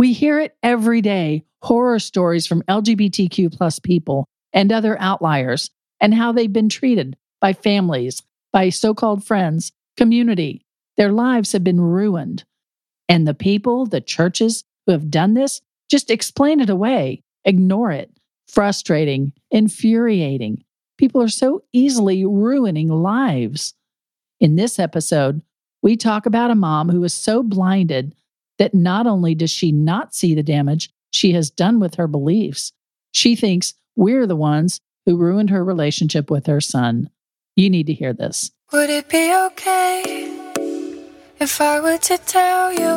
We hear it every day horror stories from LGBTQ plus people and other outliers and how they've been treated by families, by so called friends, community. Their lives have been ruined. And the people, the churches who have done this, just explain it away, ignore it. Frustrating, infuriating. People are so easily ruining lives. In this episode, we talk about a mom who was so blinded that not only does she not see the damage she has done with her beliefs, she thinks we're the ones who ruined her relationship with her son. You need to hear this. Would it be okay if I were to tell you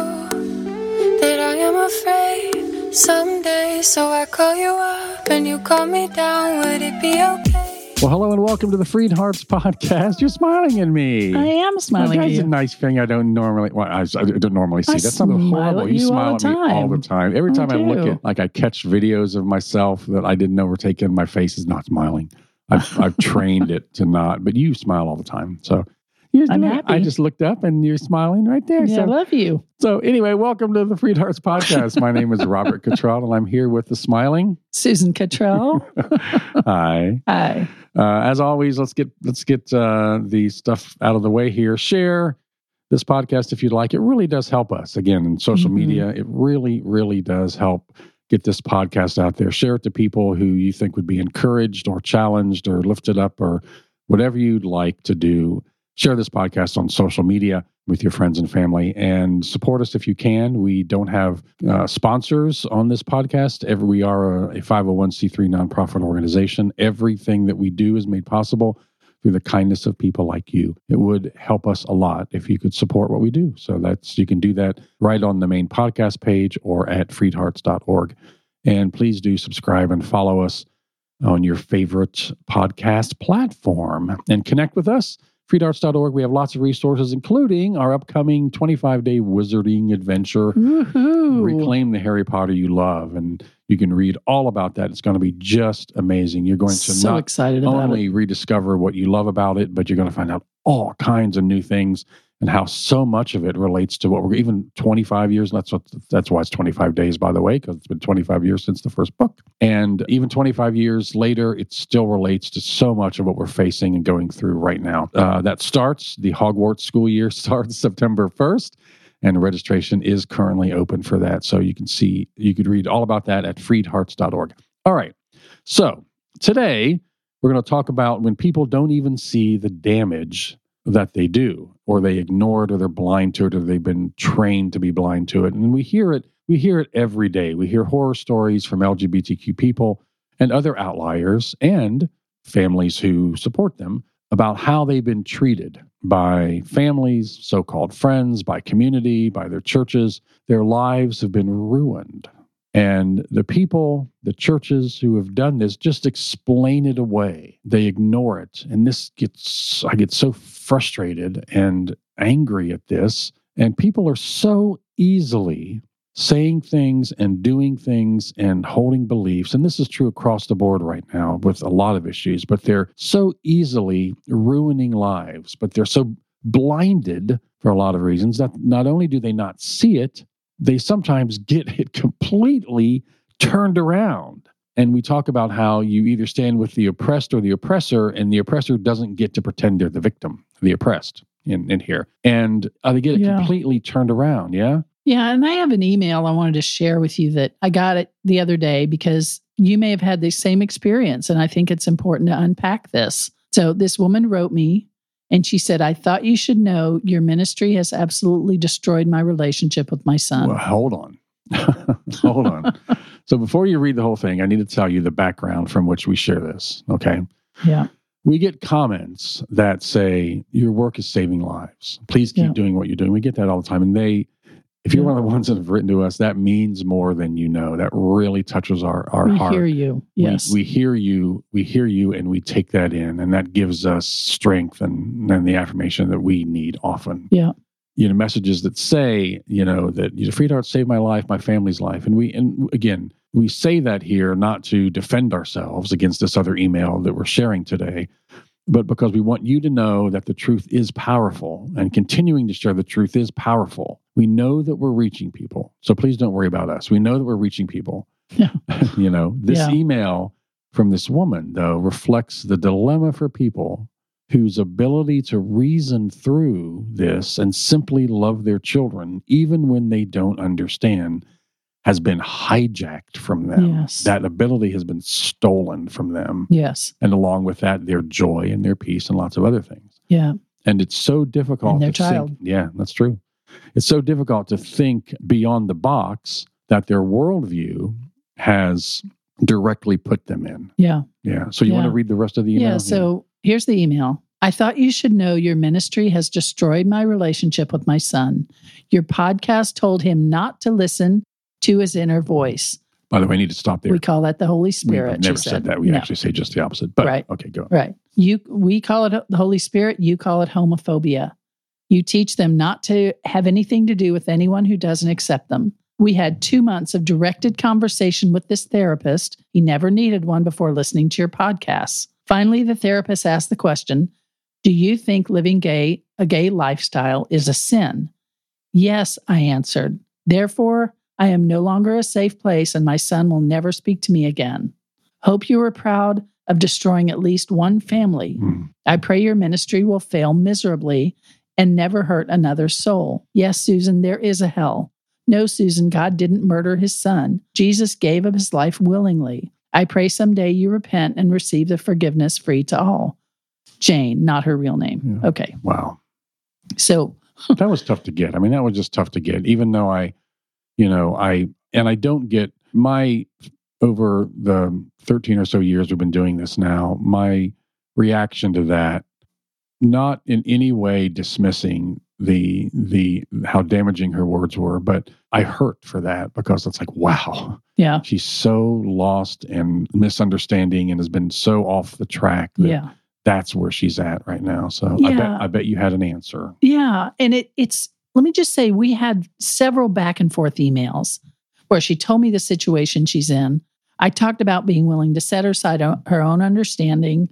that I am afraid someday? So I call you up and you call me down. Would it be okay? Well, hello and welcome to the Freed Hearts podcast. You're smiling at me. I am smiling That's at a nice thing I don't normally. Well, I, I don't normally see. I That's something horrible. you all smile at me all the time. time. Every time I, look at, like, I catch videos of myself that I didn't know were taken. My face is not smiling. I've, I've trained it to not, but you smile all the time. So you're, I'm I happy. just looked up and you're smiling right there. Yeah, I love you. so anyway, welcome to the Freed Hearts podcast. My name is Robert Cottrell, and I'm here with the smiling. Susan Cottrell. Hi. Hi. Uh, as always, let's get let's get uh, the stuff out of the way here. Share this podcast if you'd like. It really does help us. Again, in social Mhm. media, it really, really does help get this podcast out there. Share it to people who you think would be encouraged or challenged or lifted up or whatever you'd like to do. Share this podcast on social media with your friends and family and support us if you can. We don't have uh, sponsors on this podcast. Every, we are a, a 501c3 nonprofit organization. Everything that we do is made possible through the kindness of people like you. It would help us a lot if you could support what we do. So that's you can do that right on the main podcast page or at freedhearts.org. And please do subscribe and follow us on your favorite podcast platform and connect with us. Freedhearts.org. We have lots of resources, including our upcoming 25 day wizarding adventure Woohoo. reclaim the Harry Potter you love. And you can read all about that. It's going to be just amazing. You're going to so not excited about only rediscover what you love about it, but you're going to find out all kinds of new things and how so much of it relates to what we're even 25 years. That's what that's why it's 25 days, by the way, because it's been 25 years since the first book. And even 25 years later, it still relates to so much of what we're facing and going through right now. Uh, that starts the Hogwarts school year starts September 1st and registration is currently open for that. So you can see, you could read all about that at freedhearts.org. All right. So today we're going to talk about when people don't even see the damage that they do, or they ignore it, or they're blind to it, or they've been trained to be blind to it. And we hear it, we hear it every day. We hear horror stories from LGBTQ people and other outliers and families who support them about how they've been treated by families, so called friends, by community, by their churches. Their lives have been ruined. And the people, the churches who have done this just explain it away. They ignore it. And this gets, I get so frustrated and angry at this. And people are so easily saying things and doing things and holding beliefs. And this is true across the board right now with a lot of issues, but they're so easily ruining lives, but they're so blinded for a lot of reasons that not only do they not see it, they sometimes get it completely turned around. And we talk about how you either stand with the oppressed or the oppressor, and the oppressor doesn't get to pretend they're the victim, the oppressed in, in here. And uh, they get it Yeah. completely turned around. Yeah. Yeah, and I have an email I wanted to share with you that I got it the other day because you may have had the same experience, and I think it's important to unpack this. So, this woman wrote me and she said, I thought you should know your ministry has absolutely destroyed my relationship with my son. Well, hold on. hold on. So before you read the whole thing, I need to tell you the background from which we share this. Okay. yeah. We get comments that say, Your work is saving lives. Please keep Yeah. doing what you're doing. We get that all the time. And they, if you're one of the ones that have written to us, that means more than you know. That really touches our, our we heart. We hear you. We- Yes. We, hear you, we hear you, and we take that in, and that gives us strength and, and the affirmation that we need often. Yeah. You know, messages that say, you know, that you know, Freed Heart saved my life, my family's life. And we and again, we say that here not to defend ourselves against this other email that we're sharing today, but because we want you to know that the truth is powerful and continuing to share the truth is powerful. We know that we're reaching people. So please don't worry about us. We know that we're reaching people. Yeah. you know, this Yeah. email from this woman, though, reflects the dilemma for people whose ability to reason through this and simply love their children, even when they don't understand, has been hijacked from them. Yes. That ability has been stolen from them. Yes. And along with that, their joy and their peace and lots of other things. Yeah. And it's so difficult And their to think- child. yeah, that's true. It's so difficult to think beyond the box that their worldview has directly put them in. Yeah. Yeah. So you want to read the rest of the email? Yeah. So here's the email. I thought you should know your ministry has destroyed my relationship with my son. Your podcast told him not to listen to his inner voice. By the way, I need to stop there. We call that the Holy Spirit. never she said, that. We No. actually say just the opposite. But Right. okay, go. On. Right. You we call it the Holy Spirit, you call it homophobia. You teach them not to have anything to do with anyone who doesn't accept them. We had 2 months of directed conversation with this therapist. He never needed one before listening to your podcasts. Finally, the therapist asked the question, "Do you think living gay a gay lifestyle is a sin?" "Yes," I answered. "Therefore, I am no longer a safe place and my son will never speak to me again." Hope you are proud of destroying at least one family. Hmm. I pray your ministry will fail miserably and never hurt another soul. Yes, Susan, there is a hell. No, Susan, God didn't murder his son. Jesus gave up his life willingly. I pray someday you repent and receive the forgiveness free to all. Jane, not her real name. Yeah. Okay. Wow. So, that was tough to get. I mean, that was just tough to get, even though I, you know, I, and I don't get my, over the 13 or so years we've been doing this now, my reaction to that, not in any way dismissing the, the, how damaging her words were, but I hurt for that because it's like, wow, yeah. she's so lost and misunderstanding and has been so off the track that Yeah. that's where she's at right now. So I bet, I bet you had an answer. Yeah, and it it's let me just say we had several back and forth emails where she told me the situation she's in. I talked about being willing to set aside her own understanding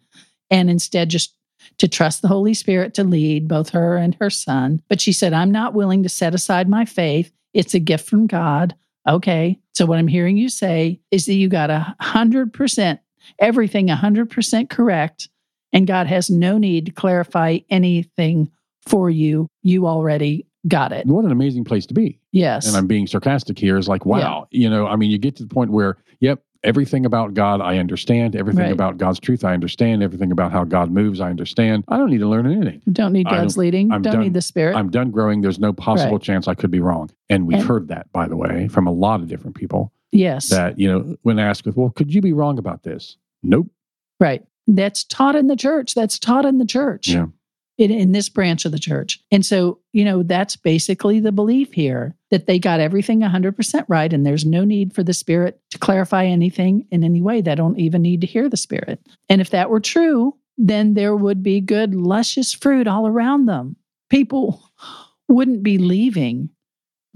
and instead just to trust the Holy Spirit to lead both her and her son. But she said, I'm not willing to set aside my faith. It's a gift from God. Okay. So what I'm hearing you say is that you got a hundred percent, everything a hundred percent correct. And God has no need to clarify anything for you. You already got it. What an amazing place to be. Yes. And I'm being sarcastic here is like, wow, you know, I mean, you get to the point where, yep, everything about God I understand, everything Right. about God's truth I understand, everything about how God moves I understand. I don't need to learn anything. Don't need God's leading. I'm don't done- need the Spirit. I'm done growing. There's no possible Right. chance I could be wrong. And we've And- heard that, by the way, from a lot of different people yes. that, you know, when asked with, well, could you be wrong about this? Nope. Right. That's taught in the church. That's taught in the church. Yeah. In, in this branch of the church. And so, you know, that's basically the belief here that they got everything 100% right and there's no need for the Spirit to clarify anything in any way. They don't even need to hear the Spirit. And if that were true, then there would be good, luscious fruit all around them. People wouldn't be leaving.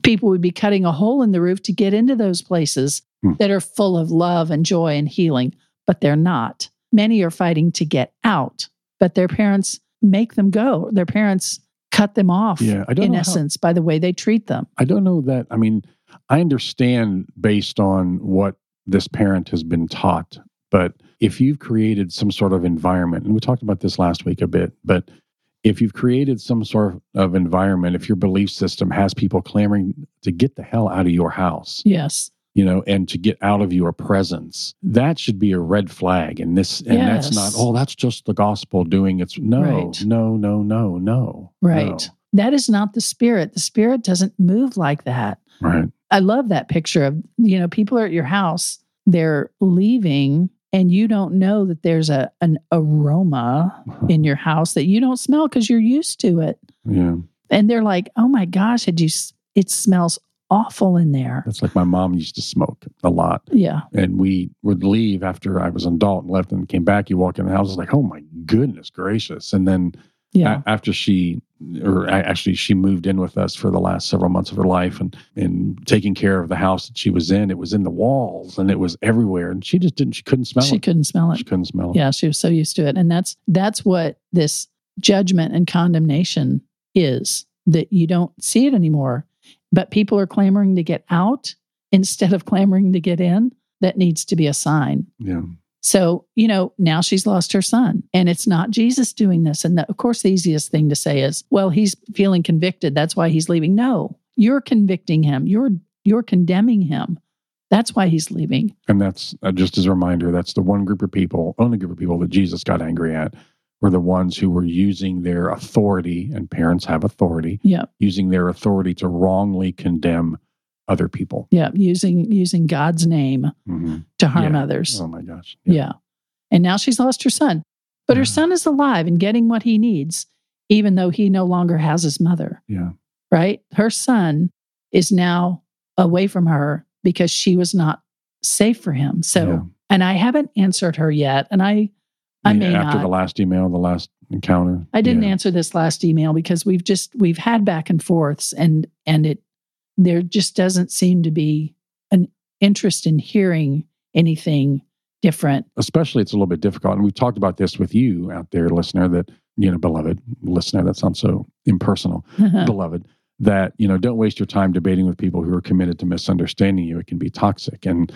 People would be cutting a hole in the roof to get into those places Hmm. that are full of love and joy and healing, but they're not. Many are fighting to get out, but their parents make them go. Their parents cut them off, Yeah. I don't in know how- essence, by the way they treat them. I don't know that. I mean, I understand based on what this parent has been taught, but if you've created some sort of environment, and we talked about this last week a bit, but if you've created some sort of environment, if your belief system has people clamoring to get the hell out of your house, Yes. You know, and to get out of your presence, that should be a red flag. And this, and that's not, oh, that's just the gospel doing its, no, Right. no, no, no, no. Right. That is not the spirit. The spirit doesn't move like that. Right. I love that picture of, you know, people are at your house, they're leaving, and you don't know that there's a an aroma uh-huh. in your house that you don't smell because you're used to it. Yeah. And they're like, oh my gosh, had you, it smells awful in there. That's like my mom used to smoke a lot. Yeah. and we would leave after I was in Dalton, left and came back. You walk in the house, it's like, oh my goodness gracious! And then Yeah. a- after she or actually, she moved in with us for the last several months of her life, and and taking care of the house that she was in. It was in the walls and it was everywhere, and she just didn't. She couldn't smell she it. couldn't smell it. She couldn't smell it. Yeah, she was so used to it. And that's that's what this judgment and condemnation is that you don't see it anymore. But people are clamoring to get out instead of clamoring to get in. That needs to be a sign. Yeah. So, you know, now she's lost her son and it's not Jesus doing this. And the, of course, the easiest thing to say is, well, he's feeling convicted. That's why he's leaving. No, you're convicting him. You're, you're condemning him. That's why he's leaving. And that's uh, just as a reminder, that's the one group of people, only group of people that Jesus got angry at were the ones who were using their authority, and parents have authority, Yeah. using their authority to wrongly condemn other people. Yeah. Using, using God's name Mhm. to harm Yeah. others. Oh my gosh. Yeah. And now she's lost her son. But her son is alive and getting what he needs, even though he no longer has his mother, Yeah. right? Her son is now away from her because she was not safe for him. So, Yeah. and I haven't answered her yet. And I, I Yeah, may after not. the last email, the last encounter. I didn't yeah. answer this last email because we've just we've had back and forths and and it there just doesn't seem to be an interest in hearing anything different. Especially, it's a little bit difficult. And we've talked about this with you out there, listener, that, you know, beloved listener, that sounds so impersonal. beloved that you know don't waste your time debating with people who are committed to misunderstanding you it can be toxic and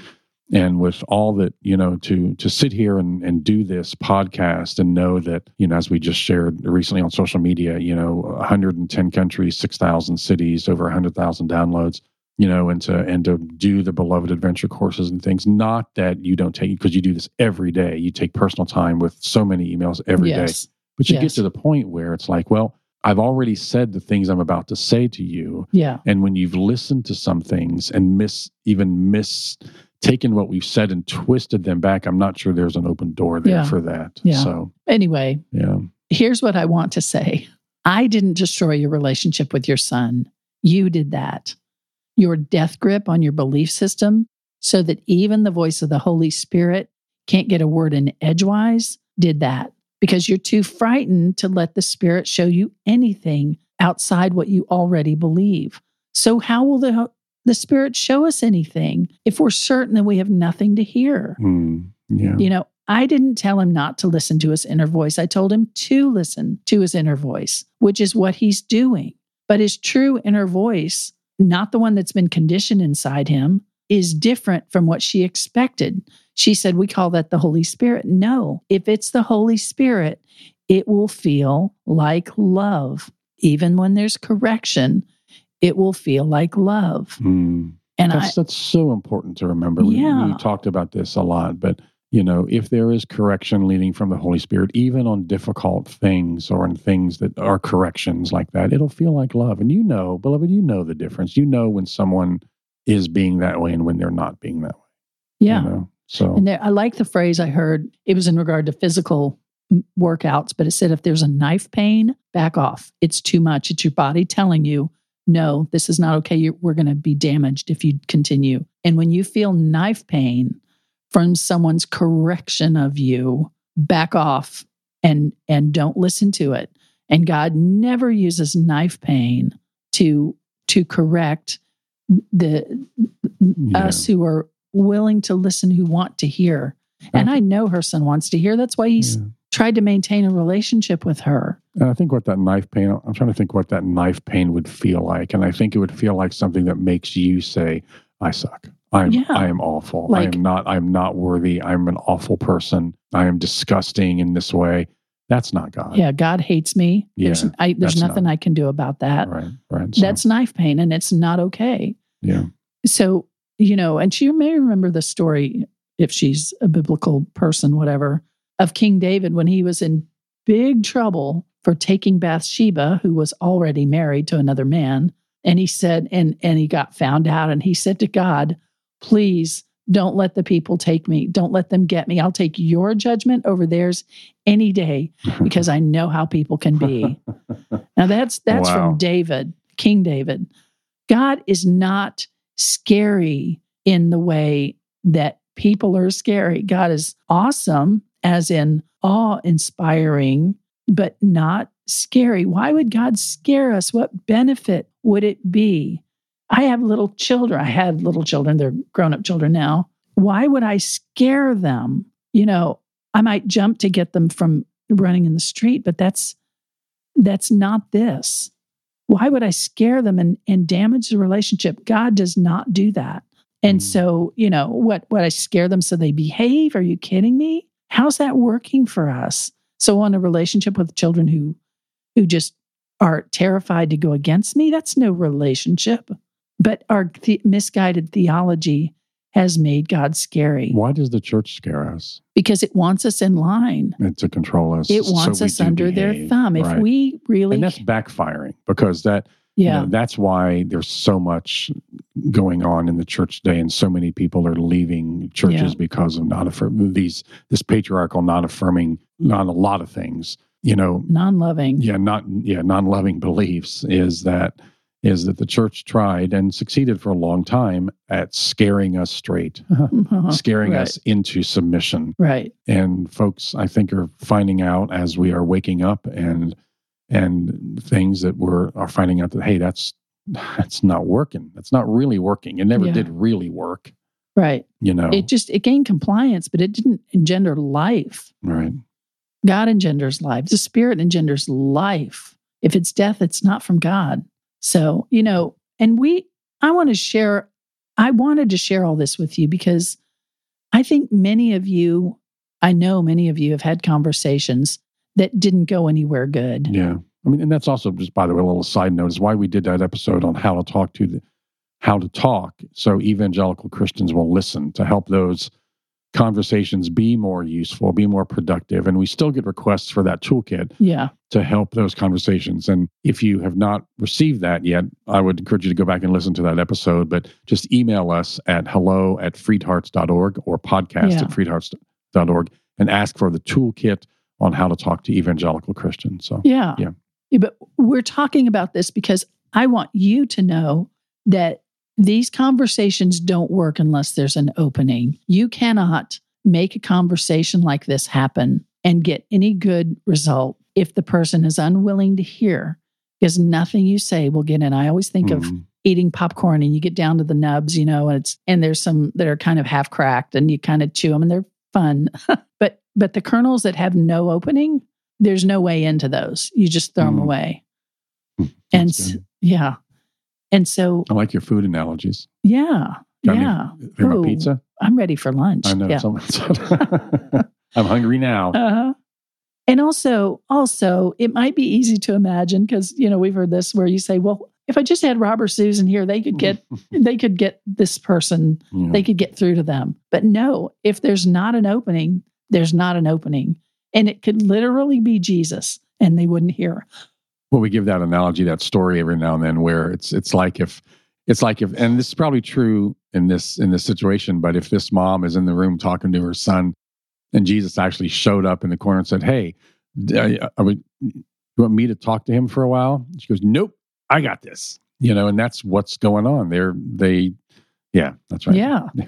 and with all that you know to to sit here and and do this podcast and know that you know as we just shared recently on social media you know 110 countries 6000 cities over 100,000 downloads you know and to and to do the beloved adventure courses and things not that you don't take because you do this every day you take personal time with so many emails every day. yes. but you get to the point where it's like well I've already said the things I'm about to say to you. Yeah. And when you've listened to some things and miss even miss taken what we've said and twisted them back, I'm not sure there's an open door there Yeah. for that. Yeah. So Anyway, yeah. here's what I want to say I didn't destroy your relationship with your son. You did that. Your death grip on your belief system, so that even the voice of the Holy Spirit can't get a word in edgewise, did that because you're too frightened to let the Spirit show you anything outside what you already believe. So, how will the, the Spirit show us anything if we're certain that we have nothing to hear? Mm, yeah. You know, I didn't tell him not to listen to his inner voice. I told him to listen to his inner voice, which is what he's doing. But his true inner voice, not the one that's been conditioned inside him, is different from what she expected. She said, We call that the Holy Spirit. No, if it's the Holy Spirit, it will feel like love. Even when there's correction, it will feel like love. Mm. And I, That's that's so important to remember. We, Yeah. we talked about this a lot, but you know, if there is correction leading from the Holy Spirit, even on difficult things or in things that are corrections like that, it'll feel like love. And you know, beloved, you know the difference. You know when someone is being that way and when they're not being that way. yeah. You know? So And there, I like the phrase I heard. It was in regard to physical workouts, but it said if there's a knife pain, back off. It's too much. It's your body telling you, no, this is not okay. We're going to be damaged if you continue. And when you feel knife pain from someone's correction of you, back off and and don't listen to it. And God never uses knife pain to to correct the yeah. us who are willing to listen, who want to hear. And I know her son wants to hear. That's why he's Yeah. tried to maintain a relationship with her. And I think what that knife pain, I'm trying to think what that knife pain would feel like. And I think it would feel like something that makes you say, I suck. I'm, Yeah. I am awful. I am not, I'm not worthy. I'm an awful person. I am disgusting in this way. That's not God. Yeah, God hates me. There's, Yeah, I, there's nothing not- I can do about that. Right. Right. So, That's knife pain, and it's not okay. yeah. So, you know, and she may remember the story if she's a biblical person, whatever, of King David when he was in big trouble for taking Bathsheba, who was already married to another man. And he said, and and he got found out, and he said to God, please don't let the people take me. Don't let them get me. I'll take your judgment over theirs any day because I know how people can be. now that's that's Wow. from David, King David. God is not scary in the way that people are scary. God is awesome, as in awe inspiring, but not scary? Why would God scare us? What benefit would it be? I have little children. I had little children. They're grown up children now. Why would I scare them? You know, I might jump to get them from running in the street, but that's that's not this. Why would I scare them and, and damage the relationship? God does not do that. And Mm. so, you know, what what I scare them so they behave? Are you kidding me? How's that working for us? So on a relationship with children who who just are terrified to go against me, that's no relationship. But our the- misguided theology has made God scary Why does the church scare us because it wants us in line. and to control us? It wants we us under their behave, thumb. If right? we really, and that's backfiring because that you yeah, know, that's why there's so much going on in the church today, and so many people are leaving churches Yeah. because of not affirm these this patriarchal not affirming on a lot of things. You know, non-loving. yeah, not yeah, non-loving beliefs is that is that the church tried and succeeded for a long time at scaring us straight, scaring Right. us into submission. Right. And folks, I think, are finding out as we are waking up and and things that we're are finding out that hey, that's that's not working. That's not really working. It never Yeah. did really work. Right. You know, It just it gained compliance, but it didn't engender life. right? God engenders life. The Spirit engenders life. If it's death, it's not from God. So, you know, and we, I want to share, I wanted to share all this with you because I think many of you, I know many of you have had conversations that didn't go anywhere good. Yeah. I mean, and that's also just by the way, a little side note is why we did that episode on how to talk to the how to talk so evangelical Christians will listen to help those conversations be more useful, be more productive. And we still get requests for that toolkit Yeah. to help those conversations. And if you have not received that yet, I would encourage you to go back and listen to that episode. But just email us at hello at freedhearts.org or podcast Yeah. at freedhearts.org and ask for the toolkit on how to talk to evangelical Christians. So Yeah. Yeah. But we're talking about this because I want you to know that these conversations don't work unless there's an opening. You cannot make a conversation like this happen and get any good result if the person is unwilling to hear, because nothing you say will get in. I always think of mm, eating popcorn and you get down to the nubs, you know, and it's and there's some that are kind of half cracked and you kind of chew them and they're fun. but but the kernels that have no opening, there's no way into those. You just throw them Mm. away. that's And good. yeah. And so I like your food analogies. yeah. Yeah. Ooh, pizza? I'm ready for lunch. I know. Yeah. I'm hungry now. Uh-huh. And also, also, it might be easy to imagine because you know we've heard this where you say, "Well, if I just had Rob or Susan here, they could get they could get this person Yeah. they could get through to them. But no, if there's not an opening, there's not an opening. And it could literally be Jesus and they wouldn't hear. Well, we give that analogy, that story every now and then, where it's it's like if it's like if, and this is probably true in this in this situation, but if this mom is in the room talking to her son, and Jesus actually showed up in the corner and said, "Hey, d- uh, are we, you want me to talk to him for a while?" She goes, "Nope, I got this." You know, and that's what's going on. They're they, yeah, that's right. Yeah.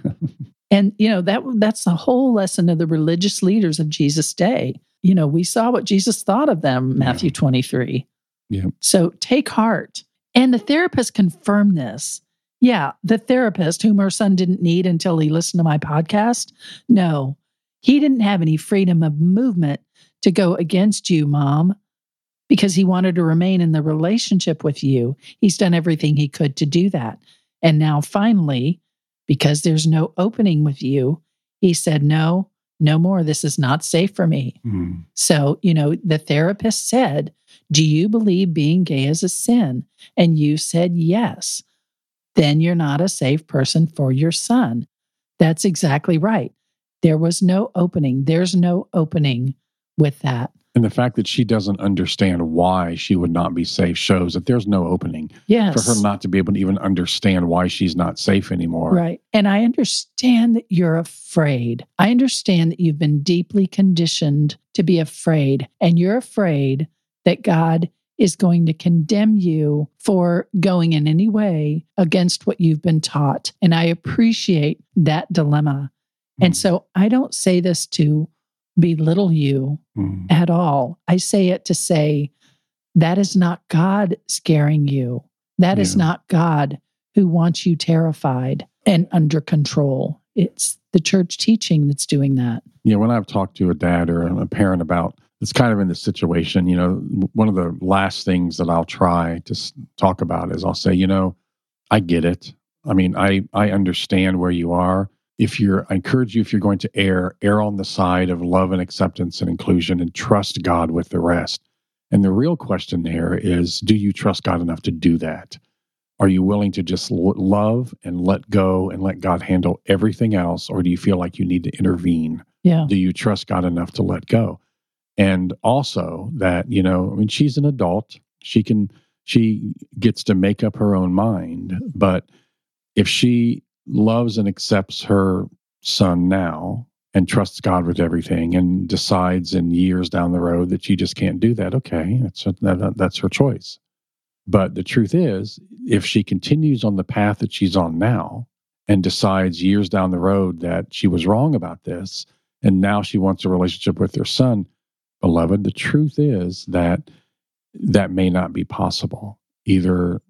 And you know, that that's the whole lesson of the religious leaders of Jesus' day. You know, we saw what Jesus thought of them, Matthew 23. Yeah. So take heart. And the therapist confirmed this. Yeah, the therapist whom her son didn't need until he listened to my podcast. No, he didn't have any freedom of movement to go against you, mom, because he wanted to remain in the relationship with you. He's done everything he could to do that. And now finally, because there's no opening with you, he said, No, no more. This is not safe for me. Mm. So, you know, the therapist said, Do you believe being gay is a sin? And you said yes. Then you're not a safe person for your son. That's exactly right. There was no opening. There's no opening with that. And the fact that she doesn't understand why she would not be safe shows that there's no opening Yes. for her not to be able to even understand why she's not safe anymore. Right. And I understand that you're afraid. I understand that you've been deeply conditioned to be afraid, and you're afraid that God is going to condemn you for going in any way against what you've been taught. And I appreciate that dilemma. And Mm. so I don't say this to belittle you Mm. at all. I say it to say that is not God scaring you. That is Yeah. not God who wants you terrified and under control. It's the church teaching that's doing that. Yeah, when I've talked to a dad or a parent about it's kind of in this situation, you know, one of the last things that I'll try to talk about is I'll say, you know, I get it. I mean, I I understand where you are. If you're, I encourage you if you're going to err, err on the side of love and acceptance and inclusion, and trust God with the rest. And the real question there is, do you trust God enough to do that? Are you willing to just love and let go and let God handle everything else, or do you feel like you need to intervene? Yeah. do you trust God enough to let go? And also that, you know, I mean, she's an adult. She can, she gets to make up her own mind. But if she loves and accepts her son now and trusts God with everything and decides in years down the road that she just can't do that, okay, that's, that, that's her choice. But the truth is, if she continues on the path that she's on now and decides years down the road that she was wrong about this, and now she wants a relationship with her son beloved the truth is that that may not be possible either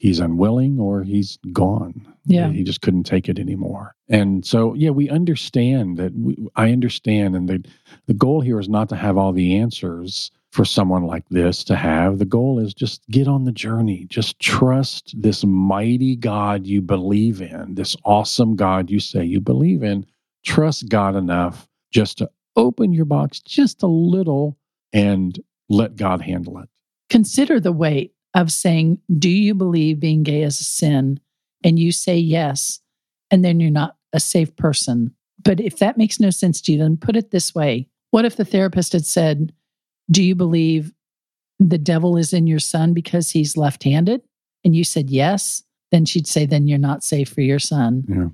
he's unwilling or he's gone. Yeah. he just couldn't take it anymore. And so yeah we understand that we, i understand and the the goal here is not to have all the answers for someone like this to have. The goal is just get on the journey. Just trust this mighty god you believe in this awesome god you say you believe in. Trust god enough just to open your box just a little and let God handle it. Consider the weight of saying, Do you believe being gay is a sin? And you say yes, and then you're not a safe person. But if that makes no sense to you, then put it this way What if the therapist had said, Do you believe the devil is in your son because he's left handed? And you said yes, then she'd say, Then you're not safe for your son. Yeah.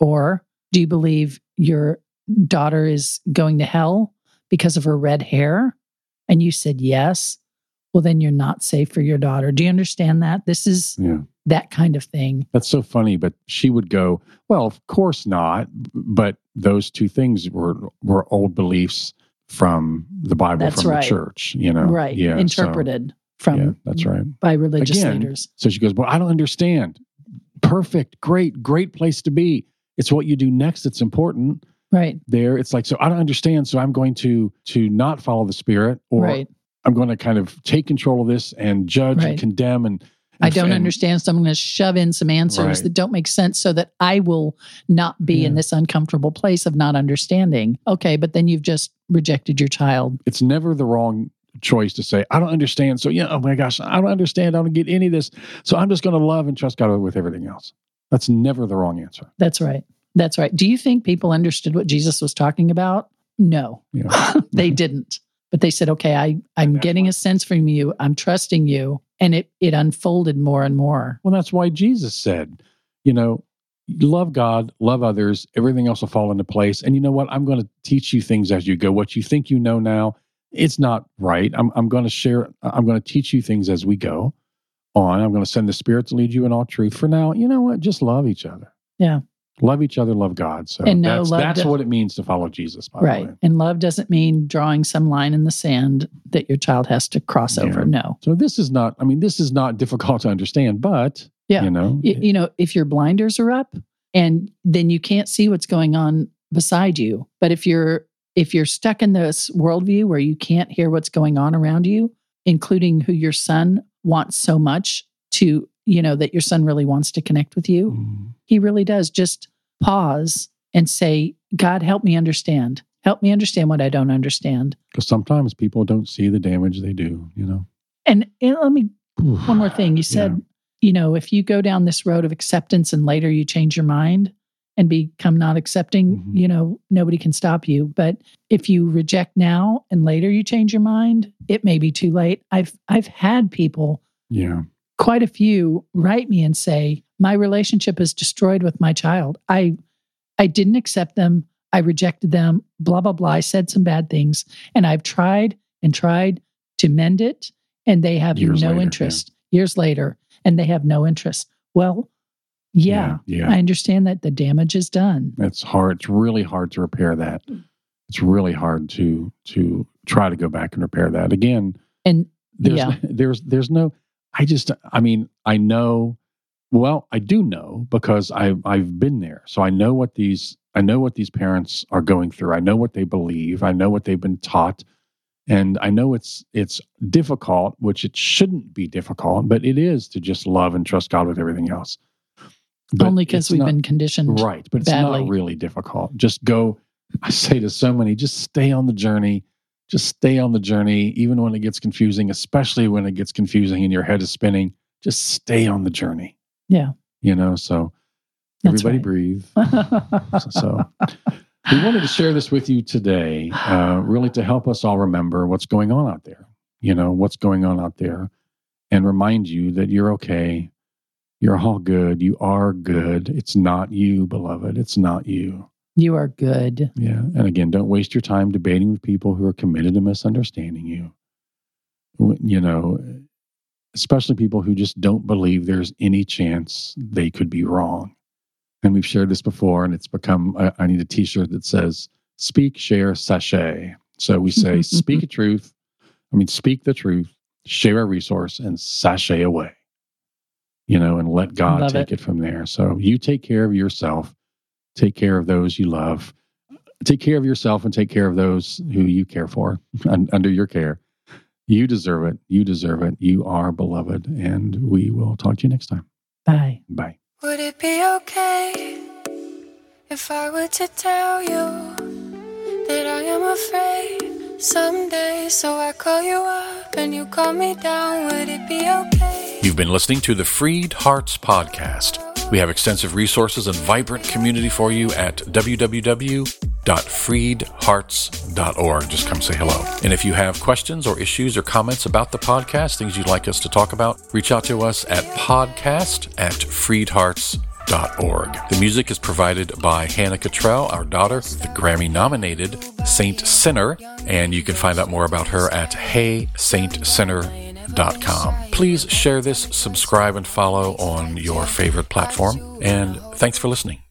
Or do you believe your daughter is going to hell because of her red hair? And you said yes. Well, then you're not safe for your daughter. Do you understand that? This is Yeah. that kind of thing. That's so funny, but she would go, "Well, of course not." But those two things were were old beliefs from the Bible, That's from right. the church. You know, right. Yeah, so- Interpreted from yeah, that's right. by religious Again, leaders. So she goes, "Well, I don't understand." Perfect, great, great place to be. It's what you do next that's important. Right. There, it's like, so I don't understand. So I'm going to to not follow the Spirit, or right. I'm going to kind of take control of this and judge and condemn and. I don't and- understand. So I'm going to shove in some answers Right. that don't make sense so that I will not be in this uncomfortable place of not understanding. Okay. But then you've just rejected your child. it's never the wrong choice to say, I don't understand. So, yeah, oh my gosh, I don't understand. I don't get any of this. So I'm just going to love and trust God with everything else. That's never the wrong answer. That's right. That's right. Do you think people understood what Jesus was talking about? No, Yeah. they didn't. But they said, okay, I, I'm getting a sense from you. I'm trusting you. And it, it unfolded more and more. Well, that's why Jesus said, you know, love God, love others, everything else will fall into place. And you know what? I'm going to teach you things as you go. What you think you know now, it's not right. I'm, I'm going to share, I'm going to teach you things as we go on. I'm going to send the Spirit to lead you in all truth. For now, you know what? Just love each other. Yeah. Love each other, love God. So And no, that's, what it means to follow Jesus, by the Right. way. And love doesn't mean drawing some line in the sand that your child has to cross Yeah. over. No. So this is not, I mean, this is not difficult to understand, but, Yeah. you know, Y- you know, if your blinders are up and then you can't see what's going on beside you. But if you're if you're stuck in this worldview where you can't hear what's going on around you, including who your son wants so much to, you know, that your son really wants to connect with you, Mm, he really does just pause and say, God, help me understand. Help me understand what I don't understand. because sometimes people don't see the damage they do, you know. And, and let me one more thing. You said, you know, if you go down this road of acceptance and later you change your mind and become not accepting, Mhm. you know, nobody can stop you. But if you reject now and later you change your mind, it may be too late. I've I've had people, Yeah. Quite a few, write me and say, My relationship is destroyed with my child. I I didn't accept them. I rejected them, blah, blah, blah. I said some bad things. And I've tried and tried to mend it, and they have Years no later, yeah. interest years later, and they have no interest. Well, yeah, Yeah. I understand that the damage is done. It's hard. It's really hard to repair that. It's really hard to to try to go back and repair that again. And there's Yeah. there's there's no i just i mean i know well i do know because i i've been there. So i know what these i know what these parents are going through. I know what they believe. I know what they've been taught. And i know it's it's difficult which it shouldn't be difficult but it is to just love and trust god with everything else. But Only because we've not- been conditioned. right but it's not really difficult. Just go i say to so many just stay on the journey just stay on the journey even when it gets confusing especially when it gets confusing and your head is spinning just stay on the journey. Yeah. you know so That's everybody right. breathe. So we wanted to share this with you today uh, really to help us all remember what's going on out there you know what's going on out there and remind you that you're okay. You're all good. You are good. It's not you beloved. It's not you you are good. yeah. And again, don't waste your time debating with people who are committed to misunderstanding you. You know, especially people who just don't believe there's any chance they could be wrong. And we've shared this before, and it's become I, I need a t shirt that says, speak, share, sashay. So we say, speak a truth. I mean, speak the truth, share a resource, and sashay away. You know, and let God Love take it. it from there. So you take care of yourself, take care of those you love, take care of yourself, and take care of those who you care for un- under your care. You deserve it. You deserve it. You are beloved. And we will talk to you next time. Bye. Bye. Would it be okay if I were to tell you that I am afraid someday? So I call you up and you call me down. Would it be okay? You've been listening to the Freed Hearts Podcast. We have extensive resources and vibrant community for you at www.freedhearts.org. Just come say hello. And if you have questions or issues or comments about the podcast, things you'd like us to talk about, reach out to us at podcast at freedhearts.org. The music is provided by Hannah Cottrell, our daughter, the Grammy nominated Saint Sinner, and you can find out more about her at heysaintsinner.com. Please share this, subscribe, and follow on your favorite platform. And thanks for listening.